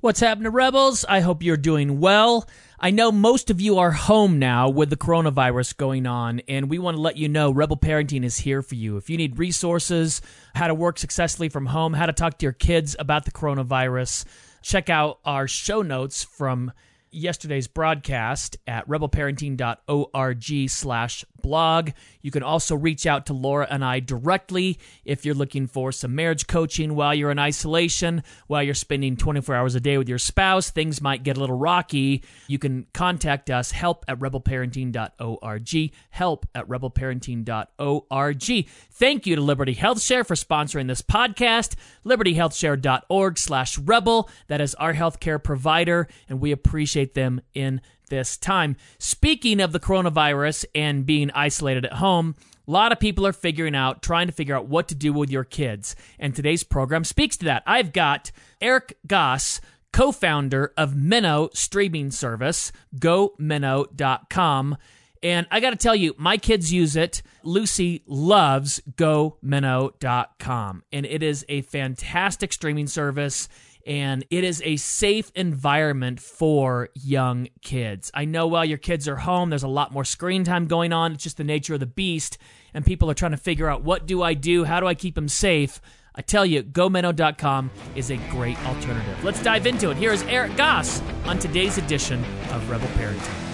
What's happening, Rebels? I hope you're doing well. I know most of you are home now with the coronavirus going on, and we want to let you know Rebel Parenting is here for you. If you need resources, how to work successfully from home, how to talk to your kids about the coronavirus, check out our show notes from yesterday's broadcast at rebelparenting.org slash blog. You can also reach out to Laura and I directly if you're looking for some marriage coaching while you're in isolation, while you're spending 24 hours a day with your spouse. Things might get a little rocky. You can contact us, help at rebelparenting.org, help at rebelparenting.org. Thank you to Liberty Health Share for sponsoring this podcast, libertyhealthshare.org slash rebel. That is our healthcare provider, and we appreciate them in this time. Speaking of the coronavirus and being isolated at home, a lot of people are figuring out, trying to figure out what to do with your kids. And today's program speaks to that. I've got Eric Goss, co founder of Minno streaming service, gominno.com. And I got to tell you, my kids use it. Lucy loves gominno.com. And it is a fantastic streaming service and it is a safe environment for young kids. I know while your kids are home, there's a lot more screen time going on. It's just the nature of the beast, and people are trying to figure out what do I do? How do I keep them safe? I tell you, GoMinno.com is a great alternative. Let's dive into it. Here is Eric Goss on today's edition of Rebel Parenting.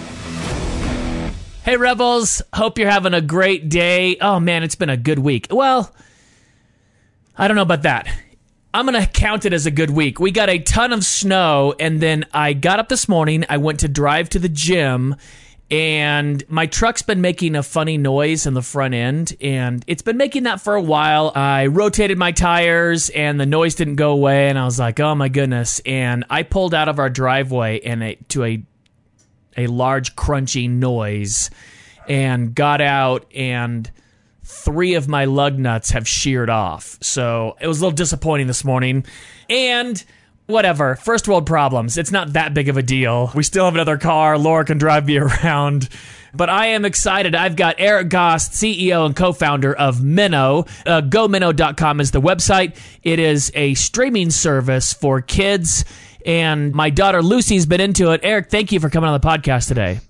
Hey, Rebels. Hope you're having a great day. Oh, man, it's been a good week. Well, I don't know about that. I'm going to count it as a good week. We got a ton of snow, and then I got up this morning. I went to drive to the gym, and my truck's been making a funny noise in the front end, and it's been making that for a while. I rotated my tires, and the noise didn't go away, and I was like, oh my goodness. And I pulled out of our driveway and a, to a a large crunchy noise and got out and three of my lug nuts have sheared off. So it was a little disappointing this morning. And whatever, first world problems. It's not that big of a deal. We still have another car. Laura can drive me around. But I am excited. I've got Eric Goss, CEO and co founder of Minno. Uh, GoMinno.com is the website. It is a streaming service for kids. And my daughter Lucy's been into it. Eric, thank you for coming on the podcast today.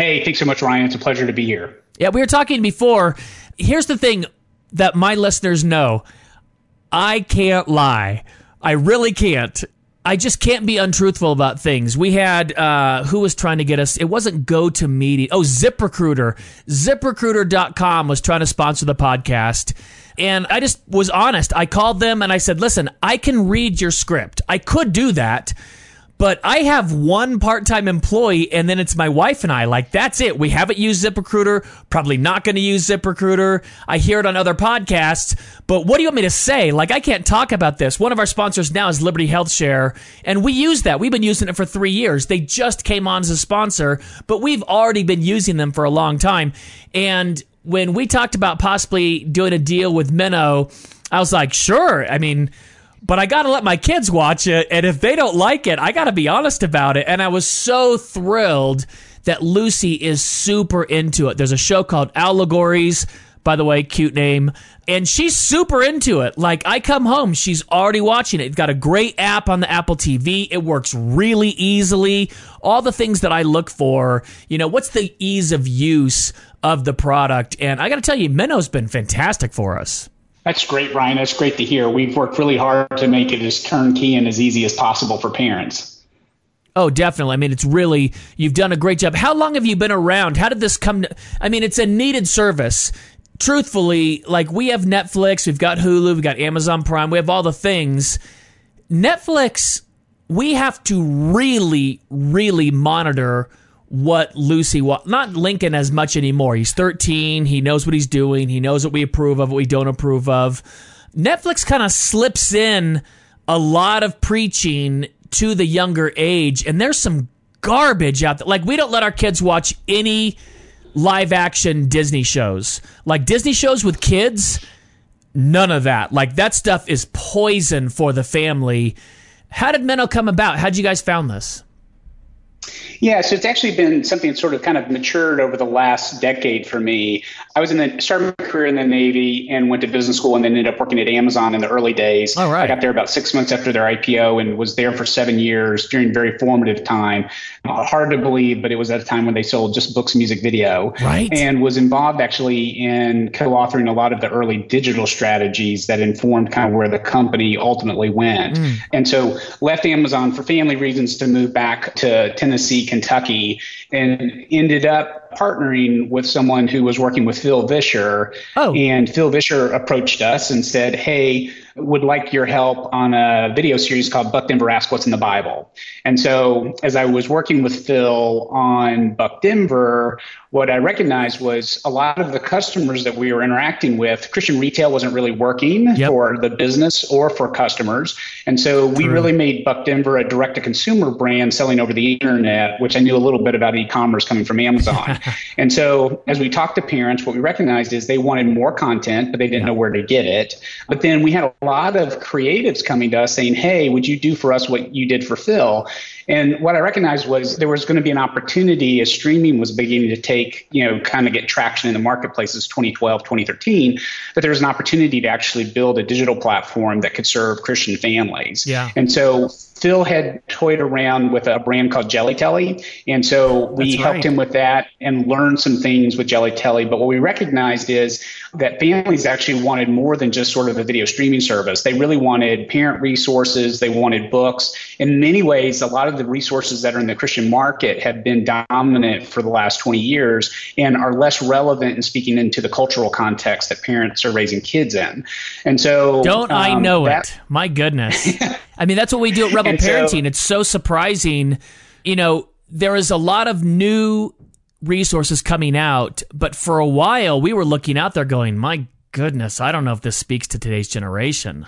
Hey, thanks so much, Ryan. It's a pleasure to be here. Yeah, we were talking before. Here's the thing that my listeners know I can't lie. I really can't. I just can't be untruthful about things. We had uh, who was trying to get us. It wasn't Go to GoToMeeting. Oh, ZipRecruiter. ZipRecruiter.com was trying to sponsor the podcast. And I just was honest. I called them and I said, listen, I can read your script. I could do that but I have one part time employee and then it's my wife and I. Like, that's it. We haven't used ZipRecruiter, probably not going to use ZipRecruiter. I hear it on other podcasts, but what do you want me to say? Like, I can't talk about this. One of our sponsors now is Liberty Health Share, and we use that. We've been using it for three years. They just came on as a sponsor, but we've already been using them for a long time. And when we talked about possibly doing a deal with Minno, I was like, sure. I mean, but I got to let my kids watch it. And if they don't like it, I got to be honest about it. And I was so thrilled that Lucy is super into it. There's a show called Allegories, by the way, cute name. And she's super into it. Like, I come home, she's already watching it. It's got a great app on the Apple TV. It works really easily. All the things that I look for. You know, what's the ease of use of the product? And I got to tell you, Minno's been fantastic for us. That's great, Ryan. That's great to hear. We've worked really hard to make it as turnkey and as easy as possible for parents. Oh, definitely. I mean, it's really, you've done a great job. How long have you been around? How did this come to, I mean, it's a needed service. Truthfully, like we have Netflix, we've got Hulu, we've got Amazon Prime, we have all the things. Netflix, we have to really, really monitor what Lucy wa- not Lincoln as much anymore. He's 13, he knows what he's doing, he knows what we approve of, what we don't approve of. Netflix kind of slips in a lot of preaching to the younger age, and there's some garbage out there. Like we don't let our kids watch any live action Disney shows. Like Disney shows with kids, none of that. Like that stuff is poison for the family. How did Minno come about? How'd you guys found this? Yeah, so it's actually been something that's sort of kind of matured over the last decade for me. I was in the started my career in the Navy and went to business school and then ended up working at Amazon in the early days. All right. I got there about six months after their IPO and was there for seven years during very formative time. Hard to believe, but it was at a time when they sold just books, music, video. Right. And was involved actually in co-authoring a lot of the early digital strategies that informed kind of where the company ultimately went. Mm. And so left Amazon for family reasons to move back to Tennessee Kentucky, and ended up partnering with someone who was working with Phil Vischer. Oh. And Phil Vischer approached us and said, Hey, would like your help on a video series called Buck Denver Ask What's in the Bible. And so as I was working with Phil on Buck Denver, what I recognized was a lot of the customers that we were interacting with, Christian retail wasn't really working Yep. for the business or for customers. And so we True. really made Buck Denver a direct to consumer brand selling over the internet, which I knew a little bit about e commerce coming from Amazon. and so as we talked to parents, what we recognized is they wanted more content, but they didn't know where to get it. But then we had a lot of creatives coming to us saying, Hey, would you do for us what you did for Phil? And what I recognized was there was going to be an opportunity as streaming was beginning to take, you know, kind of get traction in the marketplaces 2012, 2013, that there was an opportunity to actually build a digital platform that could serve Christian families. Yeah. And so Phil had toyed around with a brand called Jelly Telly. And so we That's helped right. him with that and learned some things with Jelly Telly. But what we recognized is that families actually wanted more than just sort of a video streaming service. They really wanted parent resources, they wanted books. In many ways, a lot of the resources that are in the Christian market have been dominant for the last 20 years and are less relevant in speaking into the cultural context that parents are raising kids in. And so Don't I um, know that- it? My goodness. I mean, that's what we do at Rebel And so- Parenting. it's so surprising. You know, there is a lot of new resources coming out, but for a while we were looking out there going, my goodness, I don't know if this speaks to today's generation.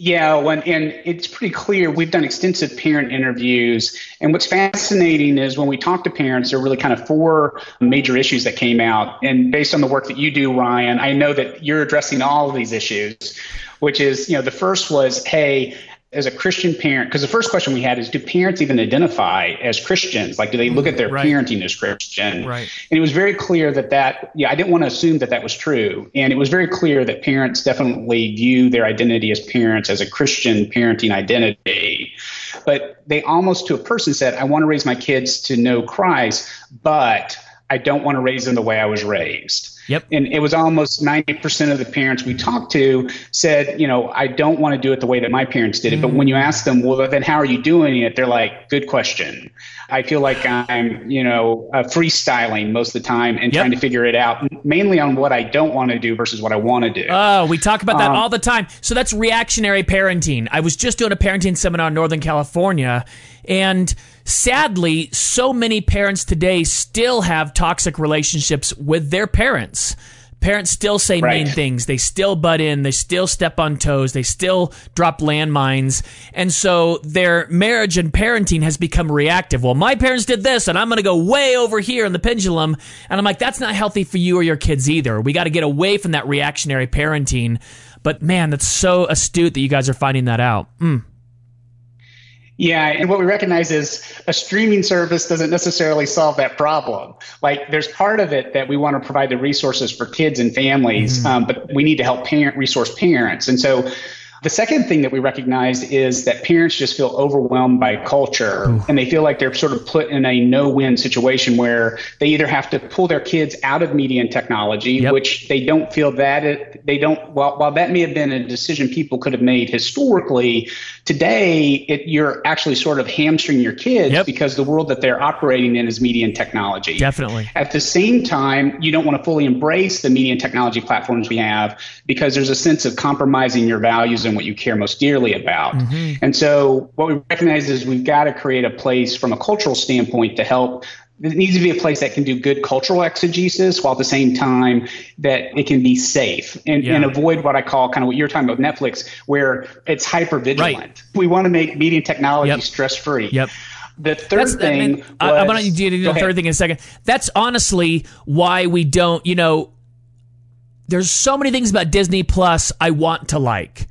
Yeah, when, and it's pretty clear. We've done extensive parent interviews. And what's fascinating is when we talk to parents, there are really kind of four major issues that came out. And based on the work that you do, Ryan, I know that you're addressing all of these issues, which is, you know, the first was, hey, as a Christian parent, because the first question we had is, do parents even identify as Christians? Like, do they look at their Right. parenting as Christian? Right. And it was very clear that that, yeah, I didn't want to assume that that was true. And it was very clear that parents definitely view their identity as parents as a Christian parenting identity. But they almost to a person said, I want to raise my kids to know Christ, but I don't want to raise them the way I was raised. Yep. And it was almost 90% of the parents we talked to said, you know, I don't want to do it the way that my parents did it. But when you ask them, well, then how are you doing it? They're like, good question. I feel like I'm, you know, uh, freestyling most of the time and Yep. trying to figure it out, mainly on what I don't want to do versus what I want to do. Oh, we talk about that Um, all the time. So that's reactionary parenting. I was just doing a parenting seminar in Northern California, and sadly, so many parents today still have toxic relationships with their parents. Parents still say Right. mean things. They still butt in. They still step on toes. They still drop landmines. And so their marriage and parenting has become reactive. Well, my parents did this, and I'm going to go way over here in the pendulum. And I'm like, that's not healthy for you or your kids either. We got to get away from that reactionary parenting. But man, that's so astute that you guys are finding that out. Mm. Yeah, and what we recognize is a streaming service doesn't necessarily solve that problem. Like, there's part of it that we want to provide the resources for kids and families, um, but we need to help parent resource parents. And so, the second thing that we recognize is that parents just feel overwhelmed by culture and they feel like they're sort of put in a no win situation where they either have to pull their kids out of media and technology, Yep. which they don't feel that it, they don't, while, while that may have been a decision people could have made historically, today it, you're actually sort of hamstring your kids Yep. because the world that they're operating in is media and technology. Definitely. At the same time, you don't want to fully embrace the media and technology platforms we have because there's a sense of compromising your values and what you care most dearly about. Mm-hmm. And so, what we recognize is we've got to create a place from a cultural standpoint to help it needs to be a place that can do good cultural exegesis while at the same time that it can be safe and, yeah. and avoid what I call kind of what you're talking about Netflix, where it's hyper vigilant. Right. We want to make media technology yep. stress free. Yep. The third That's, thing. I mean, was, I, am going to do the third thing in a second. That's honestly why we don't, you know, there's so many things about Disney Plus I want to like.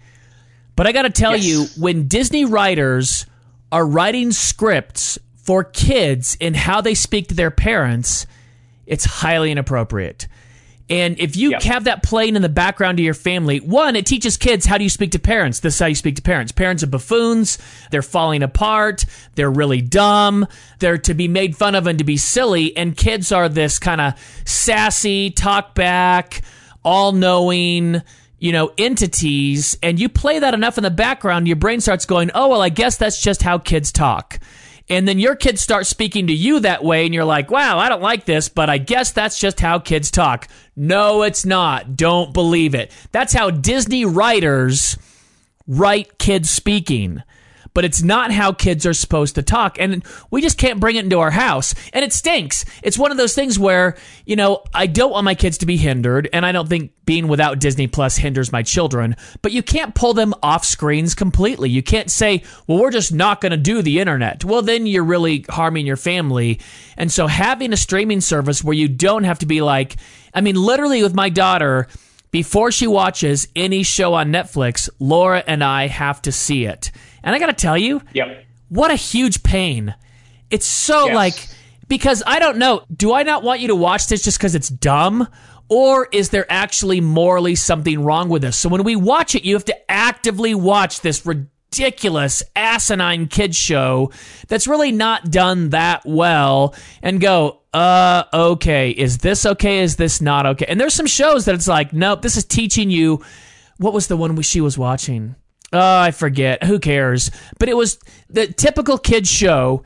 But I got to tell yes. you, when Disney writers are writing scripts for kids and how they speak to their parents, it's highly inappropriate. And if you yep. have that playing in the background of your family, one, it teaches kids how do you speak to parents. This is how you speak to parents. Parents are buffoons. They're falling apart. They're really dumb. They're to be made fun of and to be silly. And kids are this kind of sassy, talk back, all knowing, you know, entities. And you play that enough in the background, your brain starts going, oh, well, I guess that's just how kids talk. And then your kids start speaking to you that way, and you're like, wow, I don't like this, but I guess that's just how kids talk. No, it's not. Don't believe it. That's how Disney writers write kids speaking but it's not how kids are supposed to talk. And we just can't bring it into our house. And it stinks. It's one of those things where, you know, I don't want my kids to be hindered. And I don't think being without Disney Plus hinders my children. But you can't pull them off screens completely. You can't say, well, we're just not going to do the internet. Well, then you're really harming your family. And so having a streaming service where you don't have to be like, I mean, literally with my daughter, before she watches any show on Netflix, Laura and I have to see it. And I got to tell you, yep. what a huge pain. It's so yes. like, because I don't know, do I not want you to watch this just because it's dumb? Or is there actually morally something wrong with this? So when we watch it, you have to actively watch this ridiculous, asinine kids show that's really not done that well and go, uh, okay, is this okay? Is this not okay? And there's some shows that it's like, nope, this is teaching you. What was the one she was watching? Oh, I forget. Who cares? But it was the typical kids show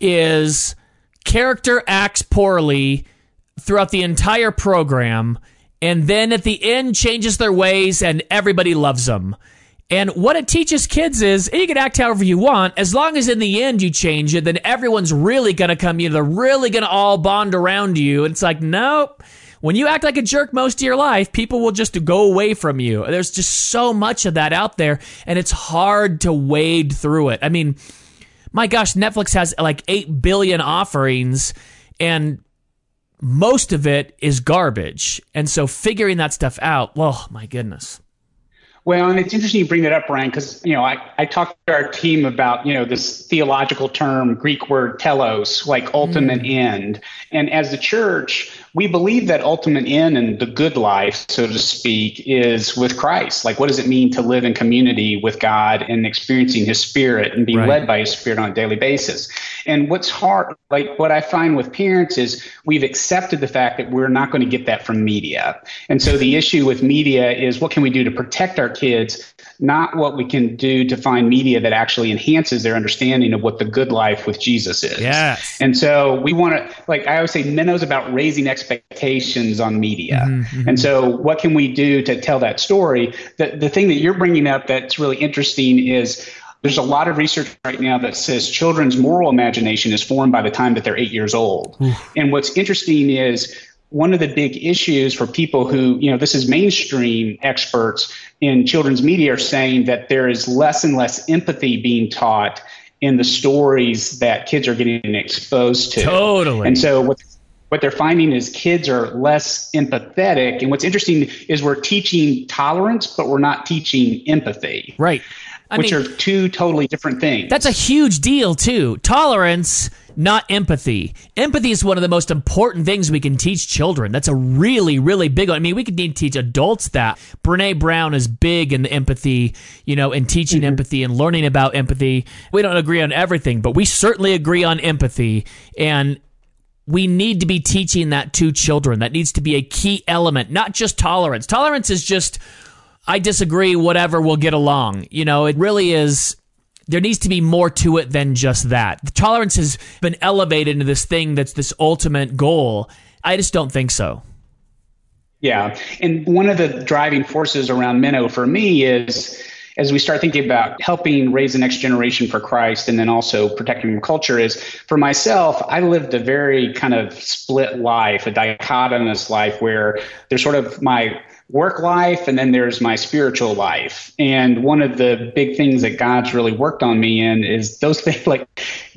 is character acts poorly throughout the entire program and then at the end changes their ways and everybody loves them. And what it teaches kids is you can act however you want, as long as in the end you change it, then everyone's really gonna come you. They're really gonna all bond around you. And it's like, nope. When you act like a jerk most of your life, people will just go away from you. There's just so much of that out there, and it's hard to wade through it. I mean, my gosh, Netflix has like 8 billion offerings, and most of it is garbage. And so figuring that stuff out, oh my goodness. Well, and it's interesting you bring that up, Ryan, because you know I, I talked to our team about you know this theological term, Greek word telos, like ultimate mm. end. And as the church, we believe that ultimate end and the good life, so to speak, is with Christ. Like, what does it mean to live in community with God and experiencing His Spirit and being right. led by His Spirit on a daily basis? And what's hard, like what I find with parents, is we've accepted the fact that we're not going to get that from media. And so the issue with media is what can we do to protect our kids not what we can do to find media that actually enhances their understanding of what the good life with Jesus is. Yes. And so we want to, like I always say, Minno's about raising expectations on media. Mm-hmm, mm-hmm. And so what can we do to tell that story? The, the thing that you're bringing up that's really interesting is there's a lot of research right now that says children's moral imagination is formed by the time that they're eight years old. And what's interesting is one of the big issues for people who, you know, this is mainstream experts in children's media are saying that there is less and less empathy being taught in the stories that kids are getting exposed to. Totally. And so what what they're finding is kids are less empathetic. And what's interesting is we're teaching tolerance, but we're not teaching empathy. Right. I which mean, are two totally different things. That's a huge deal too. Tolerance not empathy. Empathy is one of the most important things we can teach children. That's a really, really big one. I mean, we could need to teach adults that. Brene Brown is big in the empathy, you know, in teaching mm-hmm. empathy and learning about empathy. We don't agree on everything, but we certainly agree on empathy. And we need to be teaching that to children. That needs to be a key element, not just tolerance. Tolerance is just, I disagree, whatever, we'll get along. You know, it really is there needs to be more to it than just that. The tolerance has been elevated into this thing that's this ultimate goal. I just don't think so. Yeah. And one of the driving forces around Minno for me is as we start thinking about helping raise the next generation for Christ and then also protecting culture is for myself, I lived a very kind of split life, a dichotomous life where there's sort of my work life and then there's my spiritual life. And one of the big things that God's really worked on me in is those things like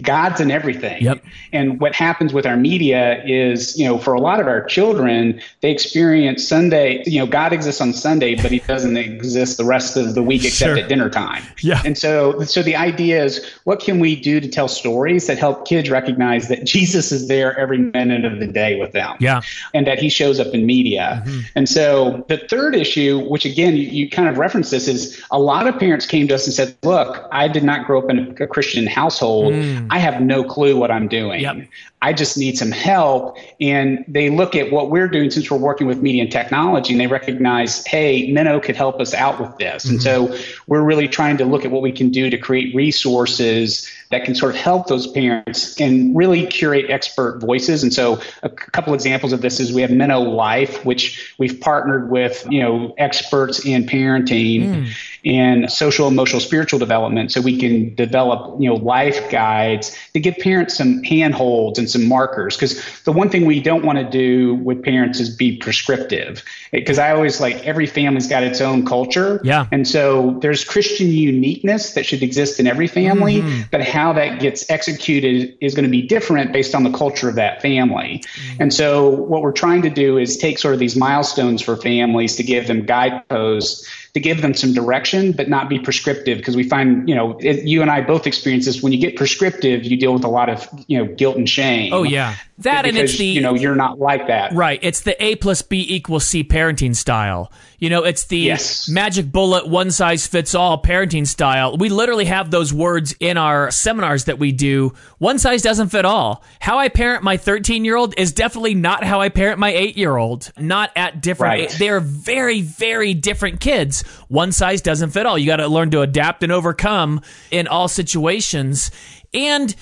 God's in everything. Yep. And what happens with our media is, you know, for a lot of our children, they experience Sunday, you know, God exists on Sunday, but he doesn't exist the rest of the week except Sure. at dinner time. Yeah. And so so the idea is what can we do to tell stories that help kids recognize that Jesus is there every minute of the day with them Yeah. and that he shows up in media. Mm-hmm. And so the third issue, which again, you, you kind of referenced this, is a lot of parents came to us and said, Look, I did not grow up in a, a Christian household. Hmm. I have no clue what I'm doing. Yep. I just need some help. And they look at what we're doing since we're working with media and technology and they recognize, hey, Minno could help us out with this. And mm-hmm. so we're really trying to look at what we can do to create resources that can sort of help those parents and really curate expert voices. And so a couple examples of this is we have Minno Life, which we've partnered with, you know, experts in parenting hmm. and social, emotional, spiritual development. So we can develop, you know, life guides to give parents some handholds and some markers. Because the one thing we don't want to do with parents is be prescriptive. Because I always like every family's got its own culture. Yeah. And so there's Christian uniqueness that should exist in every family, mm-hmm. but how that gets executed is going to be different based on the culture of that family. Mm-hmm. And so what we're trying to do is take sort of these milestones for families to give them guideposts to give them some direction, but not be prescriptive. Because we find, you know, it, you and I both experience this. When you get prescriptive, you deal with a lot of, you know, guilt and shame. Oh yeah. That and it's the you know you're not like that. Right. It's the A plus B equals C parenting style. You know, it's the Yes. magic bullet, one size fits all parenting style. We literally have those words in our seminars that we do. One size doesn't fit all. How I parent my 13 year old is definitely not how I parent my eight year old. Not at different, Right. they're very, very different kids. One size doesn't fit all. You got to learn to adapt and overcome in all situations. And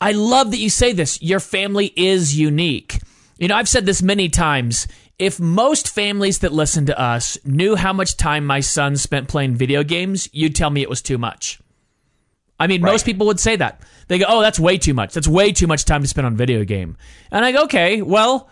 I love that you say this. Your family is unique. You know, I've said this many times. If most families that listen to us knew how much time my son spent playing video games, you'd tell me it was too much. I mean, most people would say that. They go, "Oh, that's way too much. That's way too much time to spend on video game." And I go, "Okay, well,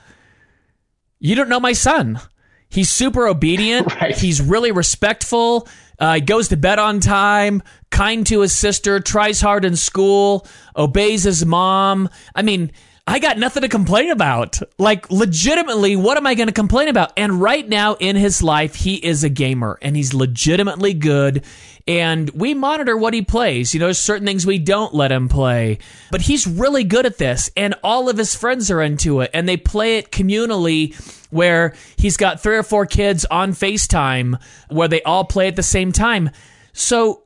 you don't know my son. He's super obedient. Right. He's really respectful. Uh, he goes to bed on time, kind to his sister, tries hard in school, obeys his mom. I mean, I got nothing to complain about. Like, legitimately, what am I going to complain about? And right now in his life, he is a gamer and he's legitimately good. And we monitor what he plays. You know, there's certain things we don't let him play, but he's really good at this. And all of his friends are into it and they play it communally where he's got three or four kids on FaceTime where they all play at the same time. So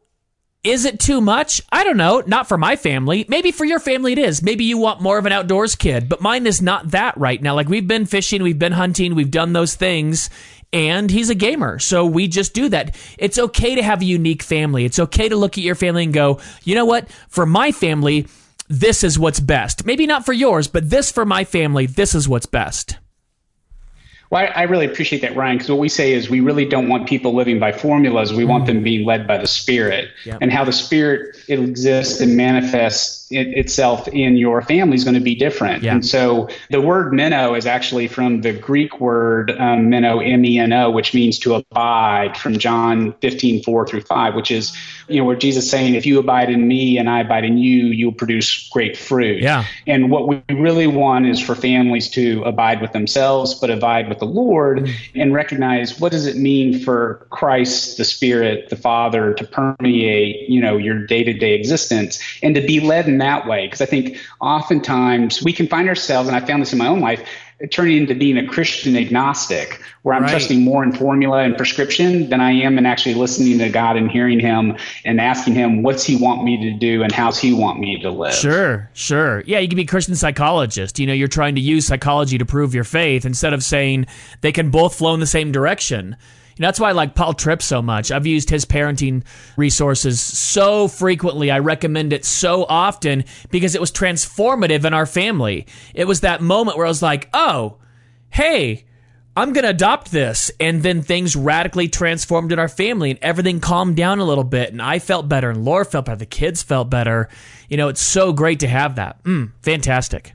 is it too much? I don't know. Not for my family. Maybe for your family it is. Maybe you want more of an outdoors kid, but mine is not that right now. Like we've been fishing, we've been hunting, we've done those things, and he's a gamer. So we just do that. It's okay to have a unique family. It's okay to look at your family and go, you know what? For my family, this is what's best. Maybe not for yours, but this for my family, this is what's best. Well, I, really appreciate that, Ryan, because what we say is we really don't want people living by formulas. We want them being led by the Spirit. Yep. And how the Spirit exists and manifests it, itself in your family is going to be different. Yeah. And so the word meno is actually from the Greek word um, meno, M E N O, which means to abide, from John 15, 4 through 5, which is, you know, where Jesus is saying, if you abide in me and I abide in you, you'll produce great fruit. Yeah. And what we really want is for families to abide with themselves, but abide with the Lord and recognize what does it mean for Christ, the Spirit, the Father to permeate, you know, your day-to-day existence and to be led in that way. Because I think oftentimes we can find ourselves, and I found this in my own life, turning into being a Christian agnostic, where I'm Right. trusting more in formula and prescription than I am in actually listening to God and hearing Him and asking Him, what's He want me to do and how's He want me to live? Sure, sure. Yeah, you can be a Christian psychologist. You know, you're trying to use psychology to prove your faith instead of saying they can both flow in the same direction. That's why I like Paul Tripp so much. I've used his parenting resources so frequently. I recommend it so often because it was transformative in our family. It was that moment where I was like, oh, hey, I'm going to adopt this. And then things radically transformed in our family and everything calmed down a little bit. And I felt better and Laura felt better. The kids felt better. You know, it's so great to have that. Mm, fantastic.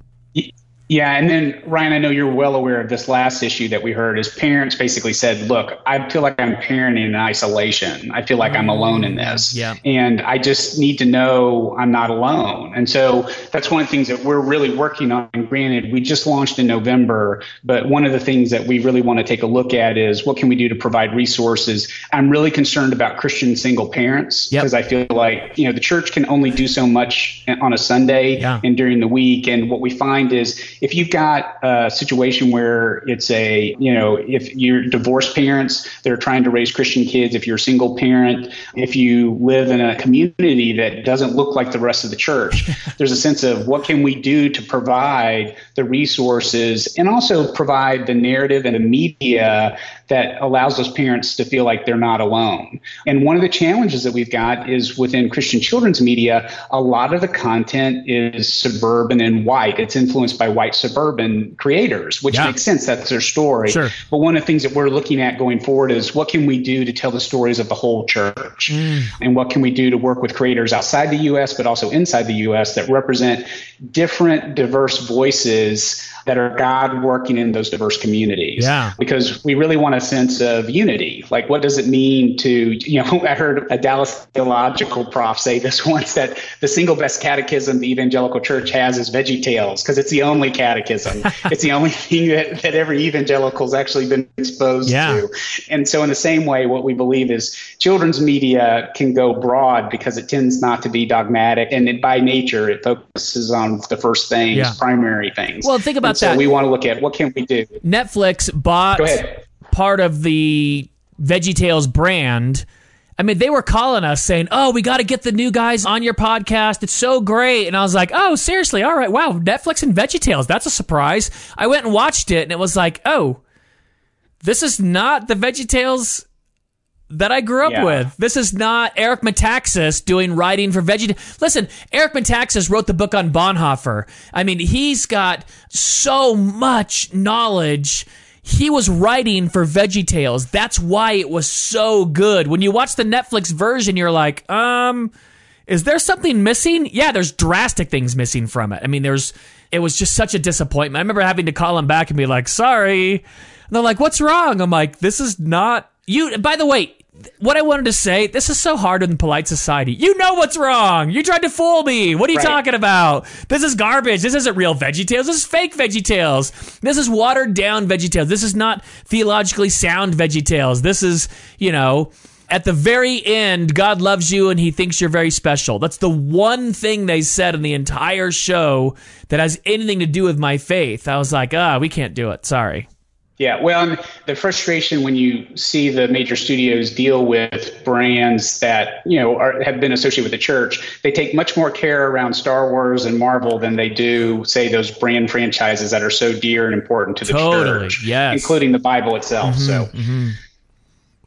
Yeah, and then Ryan, I know you're well aware of this last issue that we heard. Is parents basically said, "Look, I feel like I'm parenting in isolation. I feel like I'm alone in this, yeah. and I just need to know I'm not alone." And so that's one of the things that we're really working on. And granted, we just launched in November, but one of the things that we really want to take a look at is what can we do to provide resources. I'm really concerned about Christian single parents because Yep. I feel like you know the church can only do so much on a Sunday Yeah. and during the week, and what we find is if you've got a situation where it's a, you know, if you're divorced parents, they're trying to raise Christian kids, if you're a single parent, if you live in a community that doesn't look like the rest of the church, there's a sense of what can we do to provide the resources and also provide the narrative and the media that allows those parents to feel like they're not alone. And one of the challenges that we've got is within Christian children's media, a lot of the content is suburban and white. It's influenced by white suburban creators, which Yeah. makes sense. That's their story. Sure. But one of the things that we're looking at going forward is what can we do to tell the stories of the whole church? Mm. And what can we do to work with creators outside the US, but also inside the US that represent different, diverse voices that are God working in those diverse communities? Yeah. because we really want a sense of unity. Like, what does it mean to, you know, I heard a Dallas theological prof say this once that the single best catechism the evangelical church has is Veggie Tales because it's the only catechism. it's the only thing that, that every evangelical's actually been exposed Yeah. to. And so, in the same way, what we believe is children's media can go broad because it tends not to be dogmatic. And it, by nature, it focuses on the first things, Yeah. primary things. Well, think about And so that. we want to look at what can we do. Netflix bought part of the VeggieTales brand. I mean, they were calling us saying, "Oh, we got to get the new guys on your podcast. It's so great." And I was like, "Oh, seriously? All right. Wow, Netflix and VeggieTales. That's a surprise." I went and watched it, and it was like, "Oh, this is not the VeggieTales that I grew up Yeah. with. This is not Eric Metaxas doing writing for Veggie. Listen, Eric Metaxas wrote the book on Bonhoeffer. I mean, he's got so much knowledge. He was writing for Veggie Tales. That's why it was so good. When you watch the Netflix version, you're like, um, is there something missing? Yeah, there's drastic things missing from it. I mean, there's it was just such a disappointment. I remember having to call him back and be like, "Sorry." And they're like, "What's wrong?" I'm like, "This is not you." By the way, what I wanted to say, this is so hard in polite society. You know what's wrong. You tried to fool me. What are you Right. talking about? This is garbage. This isn't real VeggieTales. This is fake VeggieTales. This is watered down VeggieTales. This is not theologically sound VeggieTales. This is, you know, at the very end, God loves you and he thinks you're very special. That's the one thing they said in the entire show that has anything to do with my faith. I was like, ah, we can't do it. Sorry. Yeah, well, and the frustration when you see the major studios deal with brands that you know are, have been associated with the church, they take much more care around Star Wars and Marvel than they do, say, those brand franchises that are so dear and important to the Totally, church, yes. including the Bible itself. Mm-hmm, so, mm-hmm.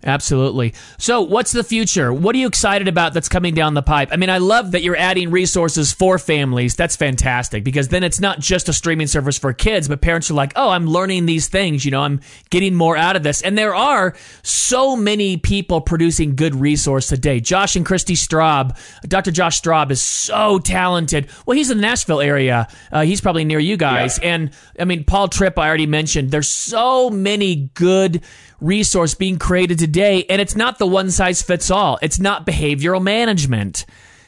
Absolutely. So, what's the future? What are you excited about that's coming down the pipe? I mean, I love that you're adding resources for families. That's fantastic because then it's not just a streaming service for kids, but parents are like, oh, I'm learning these things. You know, I'm getting more out of this. And there are so many people producing good resource today. Josh and Christi Straub, Dr. Josh Straub is so talented. Well, he's in the Nashville area. Uh, he's probably near you guys. Yeah. And I mean, Paul Tripp, I already mentioned. There's so many good resource being created today, and it's not the one size fits all. It's not behavioral management.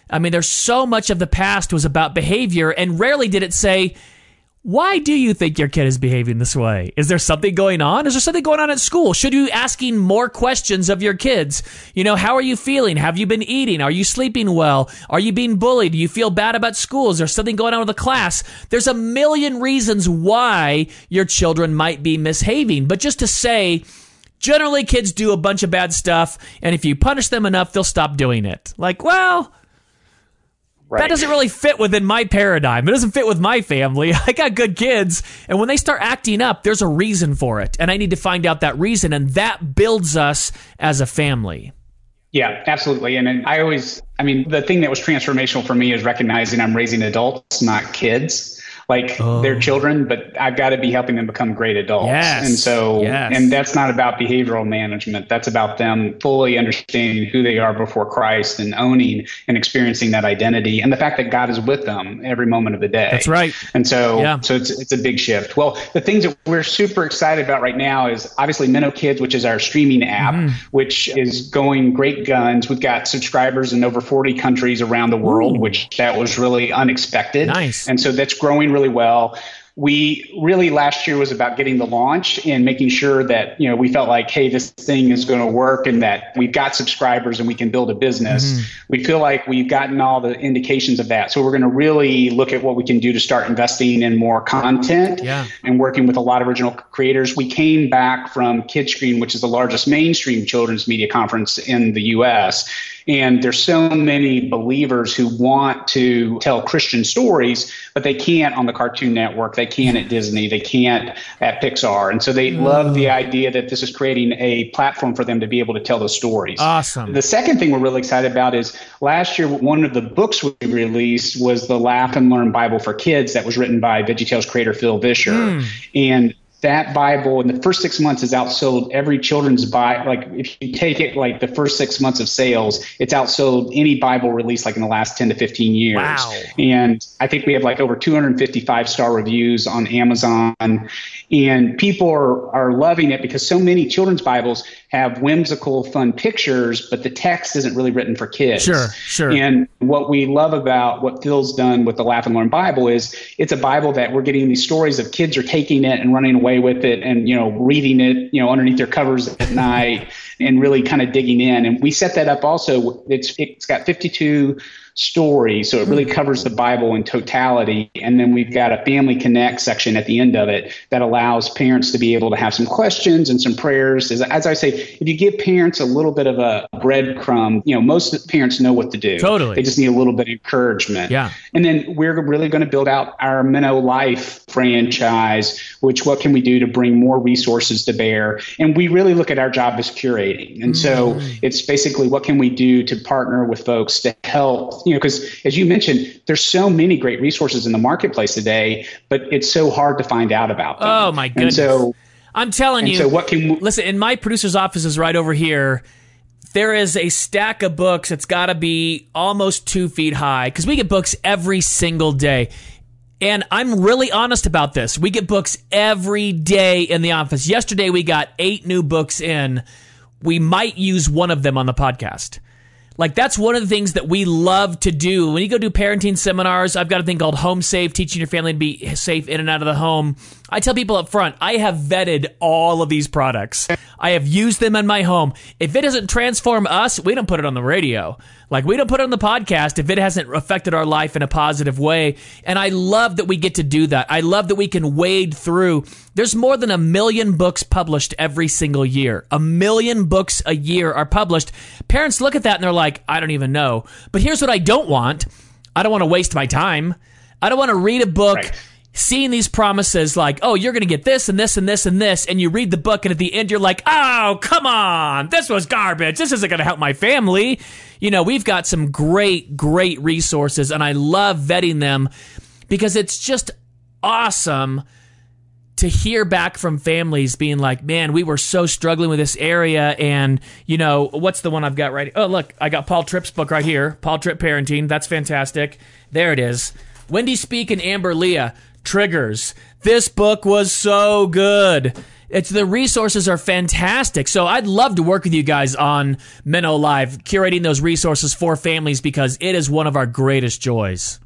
I mean, there's so much of the past was about behavior, and rarely did it say, why do you think your kid is behaving this way? Is there something going on? Is there something going on at school? Should you be asking more questions of your kids? You know, how are you feeling? Have you been eating? Are you sleeping well? Are you being bullied? Do you feel bad about school? Is there something going on with the class? There's a million reasons why your children might be misbehaving. But just to say, generally kids do a bunch of bad stuff, and if you punish them enough, they'll stop doing it. Like, well, right. that doesn't really fit within my paradigm. It doesn't fit with my family. I got good kids, and when they start acting up, there's a reason for it, and I need to find out that reason, and that builds us as a family. Yeah, absolutely. And, and I always, I mean, the thing that was transformational for me is recognizing I'm raising adults, not kids. Like Oh. their children, but I've got to be helping them become great adults. Yes. And so, Yes. and that's not about behavioral management. That's about them fully understanding who they are before Christ and owning and experiencing that identity and the fact that God is with them every moment of the day. That's right. And so, Yeah. so it's it's a big shift. Well, the things that we're super excited about right now is obviously Minno Kids, which is our streaming app, Mm-hmm. which is going great guns. We've got subscribers in over 40 countries around the world, which that was really unexpected. Nice. And so that's growing really well. We really last year was about getting the launch and making sure that you know we felt like hey this thing is going to work and that we've got subscribers and we can build a business. Mm-hmm. We feel like we've gotten all the indications of that. So we're going to really look at what we can do to start investing in more content Yeah. and working with a lot of original creators. We came back from Kidscreen, which is the largest mainstream children's media conference in the US. And there's so many believers who want to tell Christian stories, but they can't on the Cartoon Network. They can't at Disney. They can't at Pixar. And so they mm. love the idea that this is creating a platform for them to be able to tell those stories. Awesome. The second thing we're really excited about is last year, one of the books we released was the Laugh and Learn Bible for Kids that was written by VeggieTales creator Phil Vischer. Mm. And that Bible in the first six months has outsold every children's Bible. Like if you take it like the first six months of sales, it's outsold any Bible released like in the last 10 to 15 years. Wow. And I think we have like over 255 star reviews on Amazon. And people are, are loving it because so many children's Bibles have whimsical, fun pictures, but the text isn't really written for kids. Sure, sure. And what we love about what Phil's done with the Laugh and Learn Bible is it's a Bible that we're getting these stories of kids are taking it and running away with it and, you know, reading it, you know, underneath their covers at night and really kind of digging in. And we set that up also. It's, it's got 52 stories. So it really hmm. covers the Bible in totality. And then we've got a family connect section at the end of it that allows parents to be able to have some questions and some prayers. As, as I say, if you give parents a little bit of a breadcrumb, you know, most parents know what to do. Totally. They just need a little bit of encouragement. Yeah. And then we're really going to build out our Minno Life franchise, which what can we do to bring more resources to bear? And we really look at our job as curating. And so hmm. it's basically what can we do to partner with folks to help, you know, because as you mentioned, there's so many great resources in the marketplace today, but it's so hard to find out about them. Oh, my goodness. And so, I'm telling you. so what can we, Listen, in my producer's office is right over here. There is a stack of books that's got to be almost two feet high because we get books every single day. And I'm really honest about this. We get books every day in the office. Yesterday, we got eight new books in. We might use one of them on the podcast. Like that's one of the things that we love to do. When you go do parenting seminars, I've got a thing called Home Safe, teaching your family to be safe in and out of the home. I tell people up front, I have vetted all of these products. I have used them in my home. If it doesn't transform us, we don't put it on the radio. Like we don't put it on the podcast if it hasn't affected our life in a positive way. And I love that we get to do that. I love that we can wade through. There's more than a million books published every single year. A million books a year are published. Parents look at that and they're like, I don't even know. But here's what I don't want. I don't want to waste my time. I don't want to read a book Right. Seeing these promises like, oh, you're going to get this and this and this and this, and you read the book, and at the end, you're like, oh, come on, this was garbage. This isn't going to help my family. You know, we've got some great, great resources, and I love vetting them because it's just awesome to hear back from families being like, man, we were so struggling with this area. And, you know, what's the one I've got right? Oh, look, I got Paul Tripp's book right here Paul Tripp Parenting. That's fantastic. There it is. Wendy Speake and Amber Lia, Triggers. This book was so good. It's the resources are fantastic. So I'd love to work with you guys on Minno Live, curating those resources for families because it is one of our greatest joys.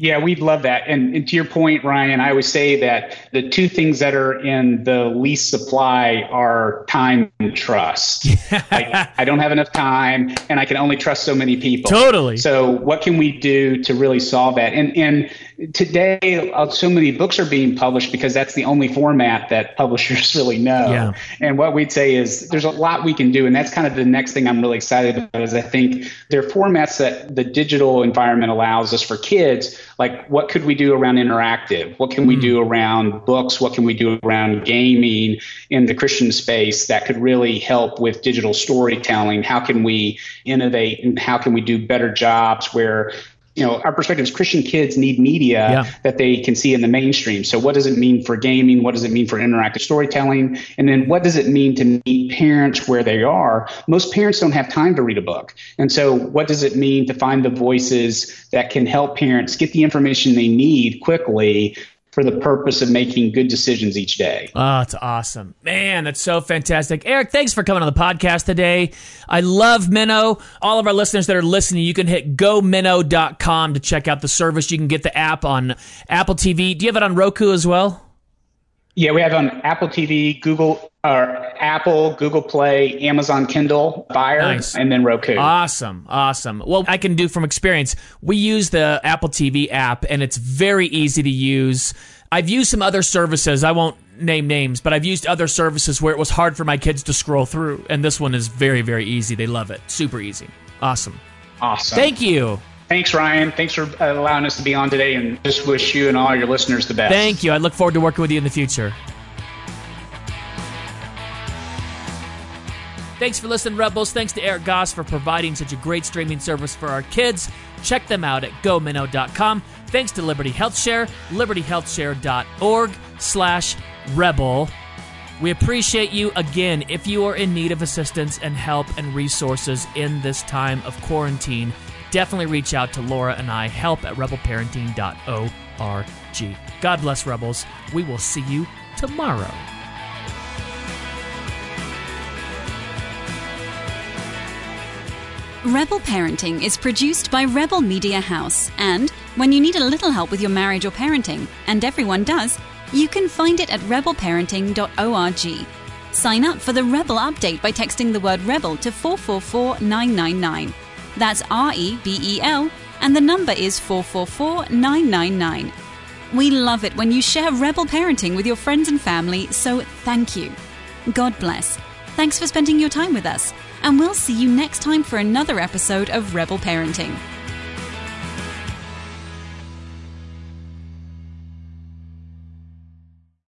Yeah, we'd love that. And, and to your point, Ryan, I always say that the two things that are in the least supply are time and trust. like, I don't have enough time, and I can only trust so many people. Totally. So, what can we do to really solve that? And and today, uh, so many books are being published because that's the only format that publishers really know. Yeah. And what we'd say is there's a lot we can do, and that's kind of the next thing I'm really excited about. Is I think there are formats that the digital environment allows us for kids. Like, what could we do around interactive? What can we do around books? What can we do around gaming in the Christian space that could really help with digital storytelling? How can we innovate and how can we do better jobs where you know, our perspective is Christian kids need media Yeah. that they can see in the mainstream. So, what does it mean for gaming? What does it mean for interactive storytelling? And then, what does it mean to meet parents where they are? Most parents don't have time to read a book. And so, what does it mean to find the voices that can help parents get the information they need quickly for the purpose of making good decisions each day? Ah, oh, it's awesome. Man, that's so fantastic. Eric, thanks for coming on the podcast today. I love Minno. All of our listeners that are listening, you can hit gominno.com to check out the service. You can get the app on Apple TV. Do you have it on Roku as well? Yeah, we have on Apple TV, Google, or Apple, Google Play, Amazon Kindle, Fire, Nice. and then Roku. Awesome, awesome. Well, I can do from experience. We use the Apple TV app, and it's very easy to use. I've used some other services. I won't name names, but I've used other services where it was hard for my kids to scroll through, and this one is very, very easy. They love it. Super easy. Awesome. awesome. Thank you. Thanks, Ryan. Thanks for uh, allowing us to be on today, and just wish you and all your listeners the best. Thank you. I look forward to working with you in the future. Thanks for listening, Rebels. Thanks to Eric Goss for providing such a great streaming service for our kids. Check them out at gominno.com. Thanks to Liberty Health Share, libertyhealthshare.org slash rebel. We appreciate you again. If you are in need of assistance and help and resources in this time of quarantine, definitely reach out to Laura and I, help at rebelparenting.org. God bless, Rebels. We will see you tomorrow. Rebel Parenting is produced by Rebel Media House, and when you need a little help with your marriage or parenting, and everyone does, you can find it at rebelparenting.org. Sign up for the Rebel update by texting the word Rebel to 444999. That's R E B E L, and the number is 444999. We love it when you share Rebel Parenting with your friends and family, so thank you. God bless. Thanks for spending your time with us, and we'll see you next time for another episode of Rebel Parenting.